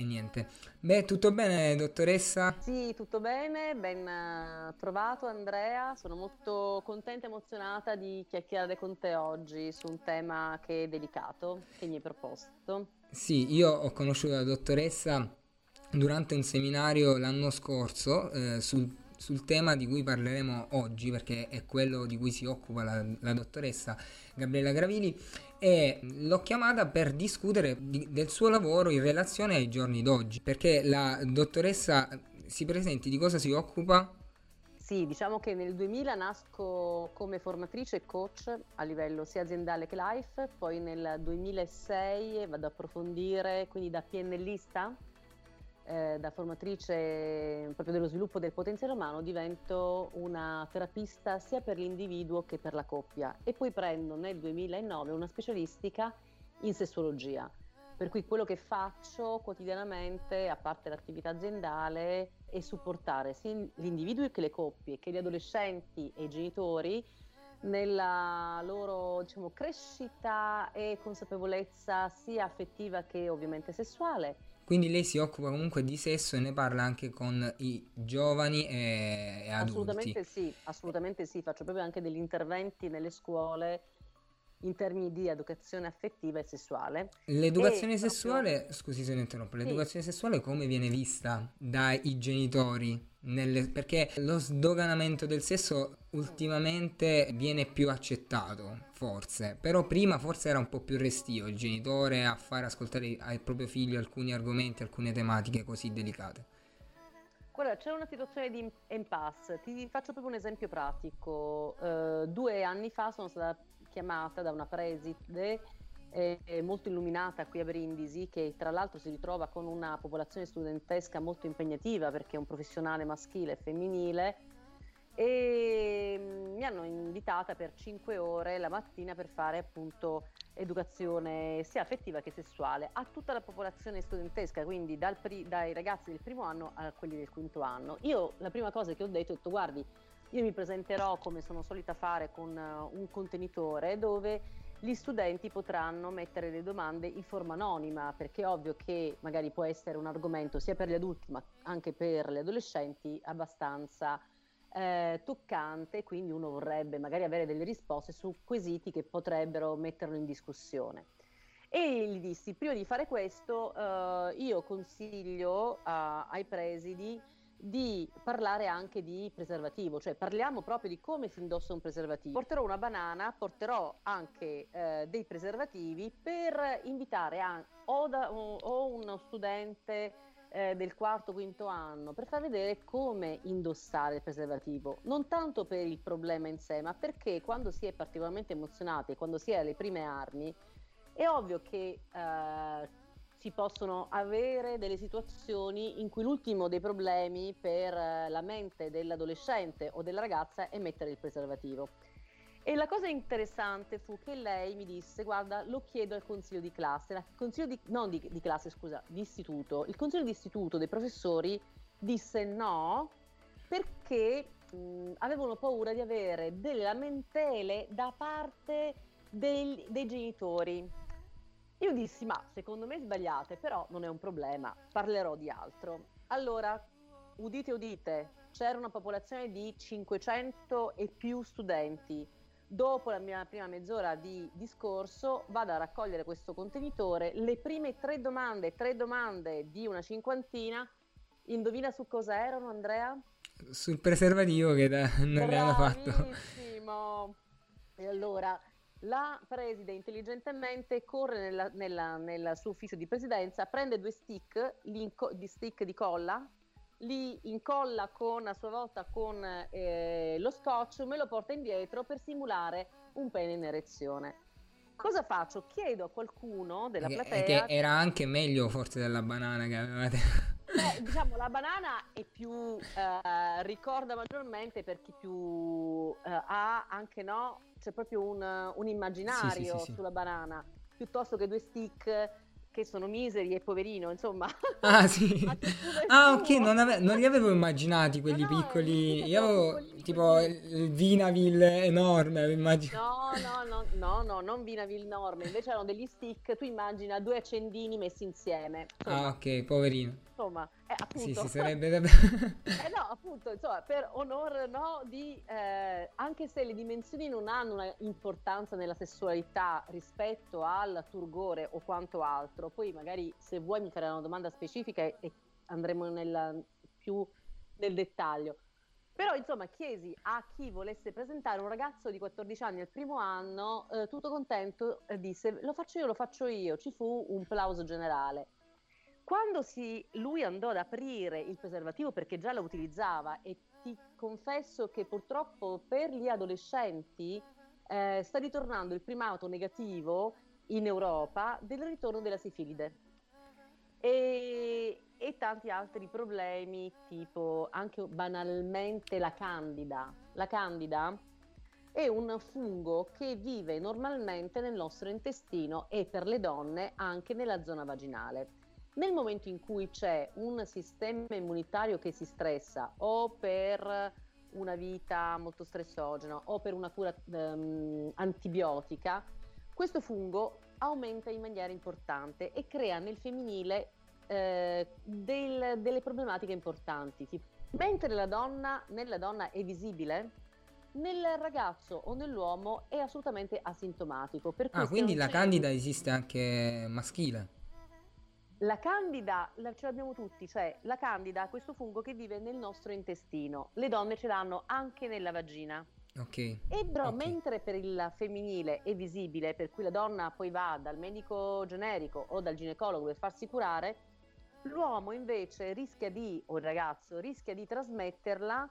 e niente. Beh, tutto bene, dottoressa? Sì, tutto bene, ben eh, trovato Andrea. Sono molto contenta e emozionata di chiacchierare con te oggi su un tema che è delicato, che mi hai proposto. Sì, io ho conosciuto la dottoressa durante un seminario l'anno scorso eh, sul sul tema di cui parleremo oggi, perché è quello di cui si occupa la, la dottoressa Gabriella Gravini, e l'ho chiamata per discutere di, del suo lavoro in relazione ai giorni d'oggi, perché la dottoressa si presenti di cosa si occupa? Sì, diciamo che nel 2000 nasco come formatrice e coach a livello sia aziendale che life, poi nel 2006 vado a approfondire, quindi da PNLista eh, da formatrice proprio dello sviluppo del potenziale umano divento una terapista sia per l'individuo che per la coppia e poi prendo nel 2009 una specialistica in sessuologia. Per cui quello che faccio quotidianamente, a parte l'attività aziendale, è supportare sia gli individui che le coppie, che gli adolescenti e i genitori nella loro diciamo, crescita e consapevolezza sia affettiva che ovviamente sessuale quindi lei si occupa comunque di sesso e ne parla anche con i giovani e, e adulti. Assolutamente sì, assolutamente sì, faccio proprio anche degli interventi nelle scuole in termini di educazione affettiva e sessuale. L'educazione e sessuale, proprio... scusi se ne interrompo, l'educazione sì. sessuale come viene vista dai genitori? Nelle... perché lo sdoganamento del sesso ultimamente viene più accettato, forse, però prima forse era un po' più restio il genitore a far ascoltare al proprio figlio alcuni argomenti, alcune tematiche così delicate. Guarda, c'è una situazione di impasse. Ti faccio proprio un esempio pratico. Uh, due anni fa sono stata chiamata da una preside eh, molto illuminata qui a Brindisi, che tra l'altro si ritrova con una popolazione studentesca molto impegnativa perché è un professionale maschile e femminile. E mm, mi hanno invitata per 5 ore la mattina per fare appunto educazione sia affettiva che sessuale a tutta la popolazione studentesca, quindi pri- dai ragazzi del primo anno a quelli del quinto anno. Io la prima cosa che ho detto è detto guardi, io mi presenterò come sono solita fare con uh, un contenitore dove gli studenti potranno mettere le domande in forma anonima, perché è ovvio che magari può essere un argomento sia per gli adulti ma anche per gli adolescenti abbastanza eh, toccante, quindi uno vorrebbe magari avere delle risposte su quesiti che potrebbero metterlo in discussione. E gli dissi, prima di fare questo, eh, io consiglio a, ai presidi di parlare anche di preservativo, cioè parliamo proprio di come si indossa un preservativo. Porterò una banana, porterò anche eh, dei preservativi per invitare a, o, da, o, o uno studente eh, del quarto, quinto anno, per far vedere come indossare il preservativo, non tanto per il problema in sé, ma perché quando si è particolarmente emozionati, quando si è alle prime armi, è ovvio che eh, si possono avere delle situazioni in cui l'ultimo dei problemi per eh, la mente dell'adolescente o della ragazza è mettere il preservativo. E la cosa interessante fu che lei mi disse: Guarda, lo chiedo al consiglio di classe, consiglio di, non di, di classe, scusa, di istituto. Il consiglio di istituto dei professori disse no perché mh, avevano paura di avere delle lamentele da parte dei, dei genitori. Io dissi, ma secondo me sbagliate, però non è un problema, parlerò di altro. Allora, udite udite, c'era una popolazione di 500 e più studenti. Dopo la mia prima mezz'ora di discorso vado a raccogliere questo contenitore, le prime tre domande, tre domande di una cinquantina, indovina su cosa erano Andrea? Sul preservativo che da, non le hanno fatto. E allora la preside intelligentemente corre nella, nella, nel suo ufficio di presidenza, prende due stick, inco- di stick di colla, li incolla con, a sua volta con eh, lo scotch, me lo porta indietro per simulare un pene in erezione. Cosa faccio? Chiedo a qualcuno della platea... Che era anche meglio forse della banana che avevate. Beh, diciamo la banana è più eh, ricorda maggiormente per chi più eh, ha anche no c'è proprio un, un immaginario sì, sì, sì, sulla banana piuttosto che due stick che sono miseri e poverino, insomma. Ah sì. ah ok, non, ave- non, li avevo immaginati quelli no, no, piccoli. Io avevo tipo il Vinaville enorme, immagino. No, no, no, no, no, non Vinaville enorme, invece erano degli stick, tu immagina due accendini messi insieme. Insomma. Ah ok, poverino. Insomma, eh, appunto. Sì, sì, sarebbe... eh no, appunto, insomma, per onore no, di... Eh, anche se le dimensioni non hanno una importanza nella sessualità rispetto al turgore o quanto altro, poi magari se vuoi mi farai una domanda specifica e, e andremo nel, più nel dettaglio. Però insomma chiesi a chi volesse presentare un ragazzo di 14 anni al primo anno, eh, tutto contento, eh, disse lo faccio io, lo faccio io, ci fu un plauso generale. Quando si, lui andò ad aprire il preservativo perché già lo utilizzava e ti confesso che purtroppo per gli adolescenti eh, sta ritornando il primato negativo in Europa del ritorno della sifilide e, e tanti altri problemi tipo anche banalmente la candida. La candida è un fungo che vive normalmente nel nostro intestino e per le donne anche nella zona vaginale. Nel momento in cui c'è un sistema immunitario che si stressa o per una vita molto stressogena o per una cura um, antibiotica, questo fungo aumenta in maniera importante e crea nel femminile eh, del, delle problematiche importanti. Tipo, mentre la donna, nella donna è visibile, nel ragazzo o nell'uomo è assolutamente asintomatico. ah, quindi la candida esiste anche maschile? La candida la, ce l'abbiamo tutti, cioè la candida è questo fungo che vive nel nostro intestino. Le donne ce l'hanno anche nella vagina. Ok. E però okay. mentre per il femminile è visibile, per cui la donna poi va dal medico generico o dal ginecologo per farsi curare, l'uomo invece rischia di, o il ragazzo, rischia di trasmetterla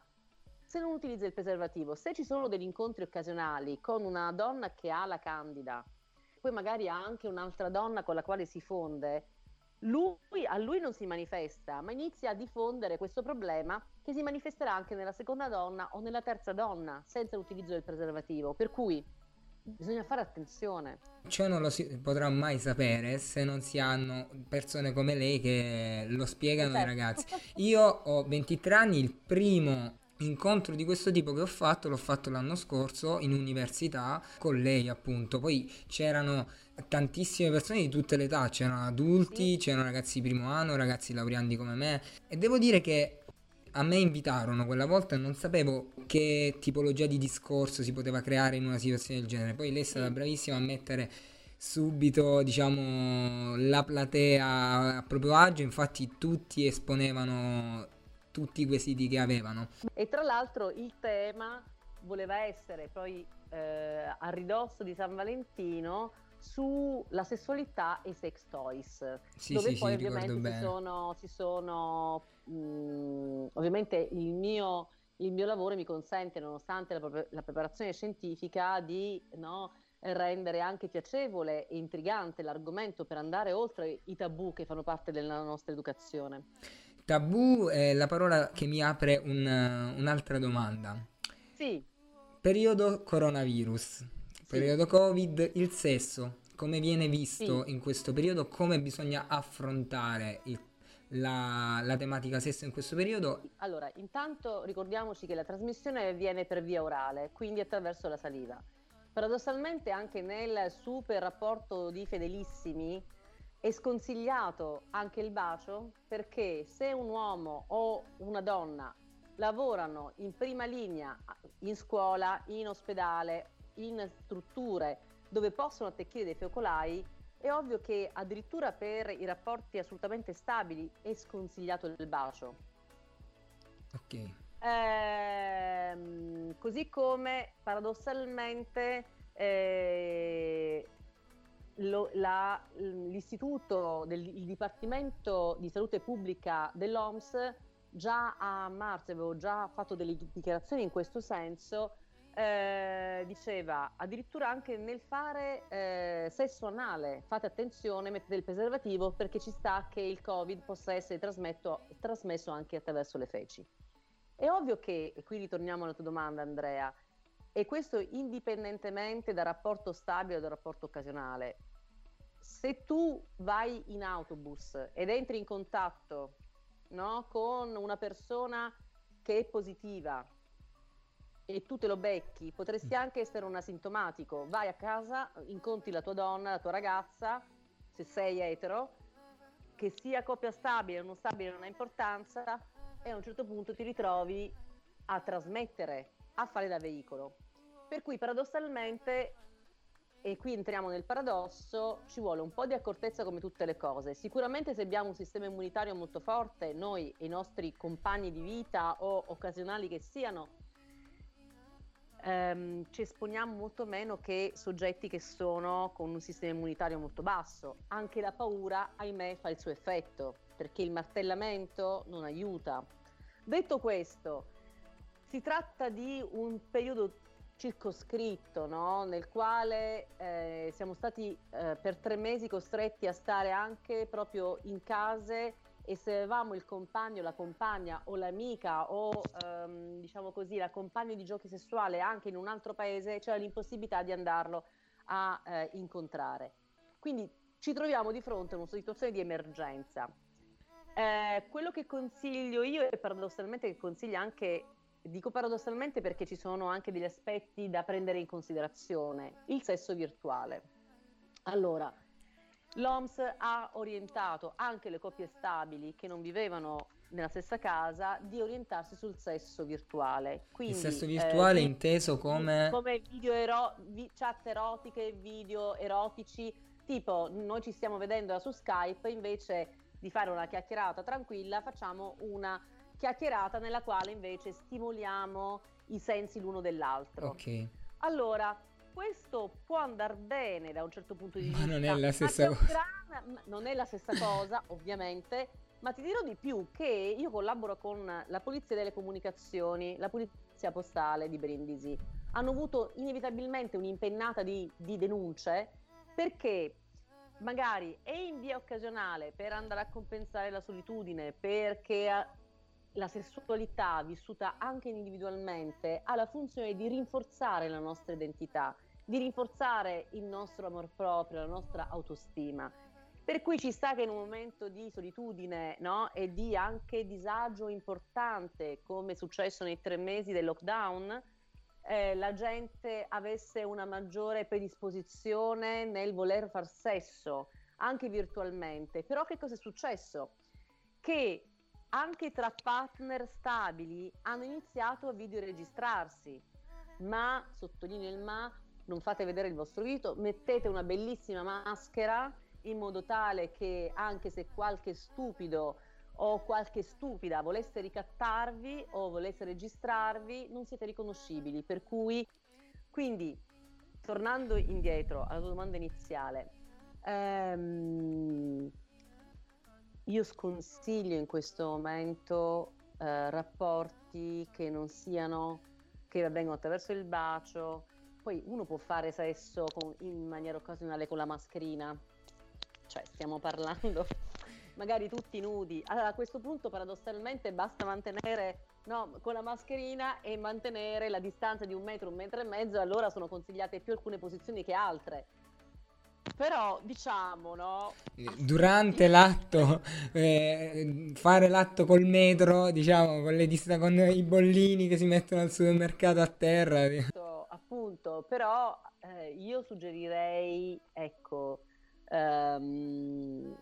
se non utilizza il preservativo. Se ci sono degli incontri occasionali con una donna che ha la candida, poi magari ha anche un'altra donna con la quale si fonde, lui, a lui non si manifesta, ma inizia a diffondere questo problema che si manifesterà anche nella seconda donna o nella terza donna senza l'utilizzo del preservativo. Per cui bisogna fare attenzione. Ciò non lo si potrà mai sapere se non si hanno persone come lei che lo spiegano ai certo. ragazzi. Io ho 23 anni, il primo incontro di questo tipo che ho fatto l'ho fatto l'anno scorso in università con lei appunto. Poi c'erano tantissime persone di tutte le età, c'erano adulti, c'erano ragazzi di primo anno, ragazzi laureandi come me. E devo dire che a me invitarono quella volta e non sapevo che tipologia di discorso si poteva creare in una situazione del genere. Poi lei è stata bravissima a mettere subito, diciamo, la platea a proprio agio, infatti tutti esponevano tutti i quesiti che avevano. E tra l'altro il tema voleva essere poi eh, a ridosso di San Valentino sulla sessualità e sex toys, sì, dove sì, poi sì, ovviamente si sono, si sono mh, ovviamente il mio, il mio, lavoro mi consente, nonostante la, la preparazione scientifica, di no, rendere anche piacevole e intrigante l'argomento per andare oltre i tabù che fanno parte della nostra educazione. Tabù è la parola che mi apre un, un'altra domanda. Sì. Periodo coronavirus periodo Covid, il sesso, come viene visto sì. in questo periodo, come bisogna affrontare il, la, la, tematica sesso in questo periodo? Allora, intanto ricordiamoci che la trasmissione avviene per via orale, quindi attraverso la saliva. Paradossalmente anche nel super rapporto di Fedelissimi è sconsigliato anche il bacio perché se un uomo o una donna lavorano in prima linea in scuola, in ospedale in strutture dove possono attecchire dei focolai, è ovvio che addirittura per i rapporti assolutamente stabili è sconsigliato il bacio. Ok. Ehm, così come paradossalmente eh, lo, la, l'istituto, del, il Dipartimento di Salute Pubblica dell'OMS già a marzo avevo già fatto delle dichiarazioni in questo senso eh, diceva addirittura anche nel fare eh, sesso anale fate attenzione, mettete il preservativo perché ci sta che il covid possa essere trasmesso anche attraverso le feci. È ovvio che, e qui ritorniamo alla tua domanda Andrea, e questo indipendentemente dal rapporto stabile o dal rapporto occasionale, se tu vai in autobus ed entri in contatto no, con una persona che è positiva e tu te lo becchi, potresti mm. anche essere un asintomatico, vai a casa, incontri la tua donna, la tua ragazza, se sei etero, che sia coppia stabile o non stabile non ha importanza, e a un certo punto ti ritrovi a trasmettere, a fare da veicolo. Per cui paradossalmente, e qui entriamo nel paradosso, ci vuole un po' di accortezza come tutte le cose. Sicuramente se abbiamo un sistema immunitario molto forte, noi e i nostri compagni di vita o occasionali che siano, ehm, ci esponiamo molto meno che soggetti che sono con un sistema immunitario molto basso. Anche la paura, ahimè, fa il suo effetto, perché il martellamento non aiuta. Detto questo, si tratta di un periodo circoscritto, no? nel quale eh, siamo stati eh, per tre mesi costretti a stare anche proprio in case e se avevamo il compagno, la compagna o l'amica o ehm, diciamo così la compagna di giochi sessuale anche in un altro paese, c'era l'impossibilità di andarlo a eh, incontrare. Quindi ci troviamo di fronte a una situazione di emergenza. Eh, quello che consiglio io e paradossalmente che consiglio anche, dico paradossalmente perché ci sono anche degli aspetti da prendere in considerazione, il sesso virtuale. Allora, L'OMS ha orientato anche le coppie stabili che non vivevano nella stessa casa di orientarsi sul sesso virtuale. Quindi, il sesso virtuale eh, inteso come... Come video ero- vi- chat erotiche, video erotici, tipo noi ci stiamo vedendo su Skype, invece di fare una chiacchierata tranquilla facciamo una chiacchierata nella quale invece stimoliamo i sensi l'uno dell'altro. Ok. Allora, questo può andare bene da un certo punto di vista. Ma non è la stessa cosa. Gran... non è la stessa cosa, ovviamente, ma ti dirò di più che io collaboro con la Polizia delle Comunicazioni, la Polizia Postale di Brindisi. Hanno avuto inevitabilmente un'impennata di, di denunce perché magari è in via occasionale per andare a compensare la solitudine, perché la sessualità vissuta anche individualmente ha la funzione di rinforzare la nostra identità di rinforzare il nostro amor proprio, la nostra autostima. Per cui ci sta che in un momento di solitudine no, e di anche disagio importante, come è successo nei tre mesi del lockdown, eh, la gente avesse una maggiore predisposizione nel voler far sesso, anche virtualmente. Però che cosa è successo? Che anche tra partner stabili hanno iniziato a videoregistrarsi, ma, sottolineo il ma, non fate vedere il vostro dito, mettete una bellissima maschera in modo tale che anche se qualche stupido o qualche stupida volesse ricattarvi o volesse registrarvi, non siete riconoscibili. Per cui, quindi, tornando indietro alla tua domanda iniziale, ehm, io sconsiglio in questo momento eh, rapporti che non siano, che avvengono attraverso il bacio, poi uno può fare sesso con, in maniera occasionale con la mascherina, cioè stiamo parlando magari tutti nudi. Allora a questo punto paradossalmente basta mantenere no, con la mascherina e mantenere la distanza di un metro, un metro e mezzo, allora sono consigliate più alcune posizioni che altre. Però diciamo, no? Durante l'atto, eh, fare l'atto col metro, diciamo, con, le dist- con i bollini che si mettono al supermercato a terra appunto, però eh, io suggerirei, ecco, ehm,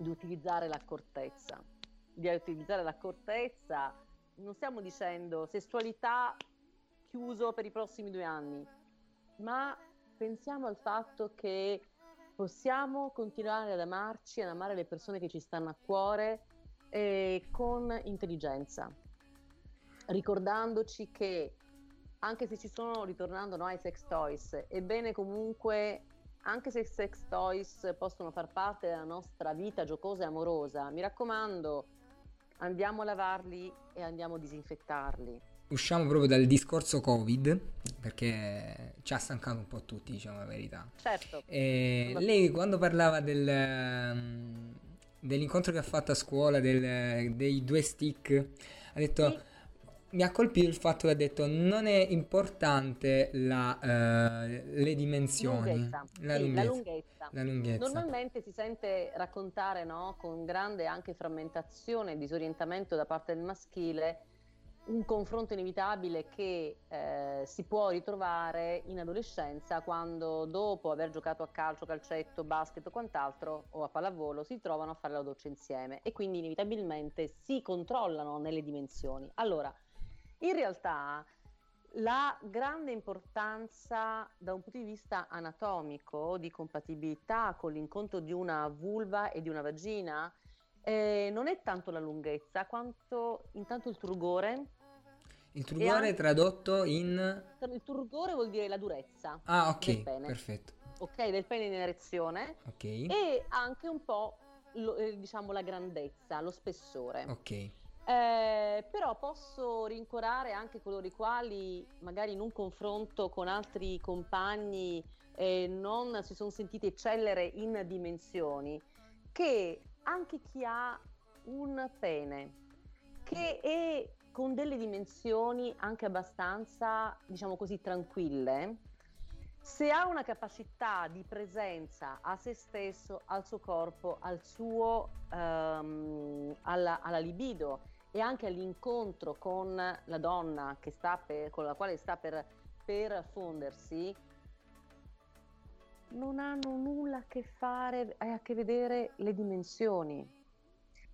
di utilizzare l'accortezza, di utilizzare l'accortezza, non stiamo dicendo sessualità chiuso per i prossimi due anni, ma pensiamo al fatto che possiamo continuare ad amarci, ad amare le persone che ci stanno a cuore eh, con intelligenza, ricordandoci che anche se ci sono, ritornando no, ai sex toys, ebbene comunque, anche se i sex toys possono far parte della nostra vita giocosa e amorosa, mi raccomando, andiamo a lavarli e andiamo a disinfettarli. Usciamo proprio dal discorso Covid, perché ci ha stancato un po' tutti, diciamo la verità. Certo. E lei quando parlava del, ehm, dell'incontro che ha fatto a scuola del, dei due stick, ha detto... Sì mi ha colpito il fatto che ha detto non è importante la, uh, le dimensioni, lunghezza. La, sì, lunghezza. la, lunghezza. la lunghezza. Normalmente si sente raccontare no, con grande anche frammentazione e disorientamento da parte del maschile un confronto inevitabile che eh, si può ritrovare in adolescenza quando dopo aver giocato a calcio, calcetto, basket o quant'altro o a pallavolo si trovano a fare la doccia insieme e quindi inevitabilmente si controllano nelle dimensioni. Allora, in realtà la grande importanza da un punto di vista anatomico di compatibilità con l'incontro di una vulva e di una vagina eh, non è tanto la lunghezza quanto intanto il turgore. Il turgore anche... tradotto in... Il turgore vuol dire la durezza. Ah, ok, perfetto. Ok, del pene in erezione. Ok. E anche un po', lo, eh, diciamo, la grandezza, lo spessore. Ok. Eh, però posso rincorare anche coloro i quali magari in un confronto con altri compagni eh, non si sono sentiti eccellere in dimensioni, che anche chi ha un pene che è con delle dimensioni anche abbastanza, diciamo così, tranquille, se ha una capacità di presenza a se stesso, al suo corpo, al suo, um, alla, alla libido e anche all'incontro con la donna per, con la quale sta per, per fondersi, non hanno nulla a che fare, a che vedere le dimensioni.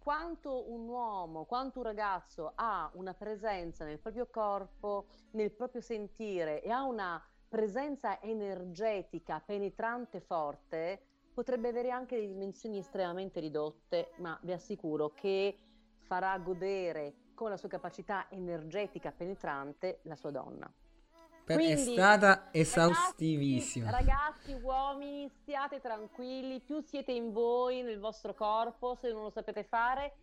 Quanto un uomo, quanto un ragazzo ha una presenza nel proprio corpo, nel proprio sentire e ha una presenza energetica penetrante forte, potrebbe avere anche dimensioni estremamente ridotte, ma vi assicuro che farà godere con la sua capacità energetica penetrante la sua donna. Per Quindi, è stata esaustivissima. Ragazzi, ragazzi, uomini, stiate tranquilli, più siete in voi, nel vostro corpo, se non lo sapete fare,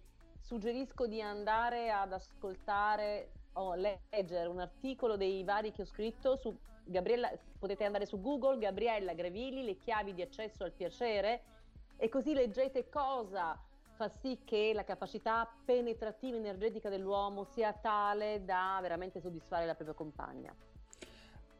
suggerisco di andare ad ascoltare o leggere un articolo dei vari che ho scritto su Gabriella, potete andare su Google, Gabriella Grevili, le chiavi di accesso al piacere e così leggete cosa fa sì che la capacità penetrativa energetica dell'uomo sia tale da veramente soddisfare la propria compagna.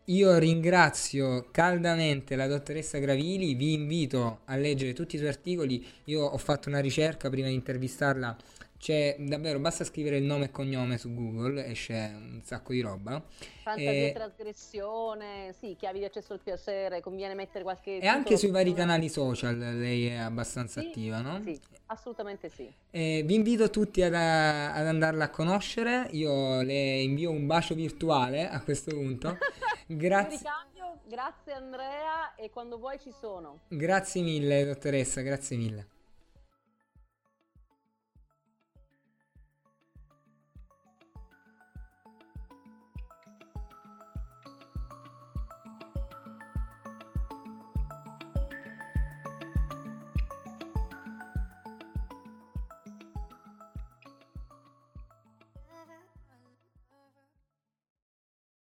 Io ringrazio caldamente la dottoressa Gravili, vi invito a leggere tutti i suoi articoli, io ho fatto una ricerca prima di intervistarla c'è davvero, basta scrivere il nome e cognome su Google, esce un sacco di roba. Fantasia e trasgressione, sì, chiavi di accesso al piacere, conviene mettere qualche... E anche sui vari canali social lei è abbastanza sì, attiva, no? Sì, assolutamente sì. E vi invito tutti ad, ad, andarla a conoscere, io le invio un bacio virtuale a questo punto. Grazie. Grazie Andrea e quando vuoi ci sono. Grazie mille dottoressa, grazie mille.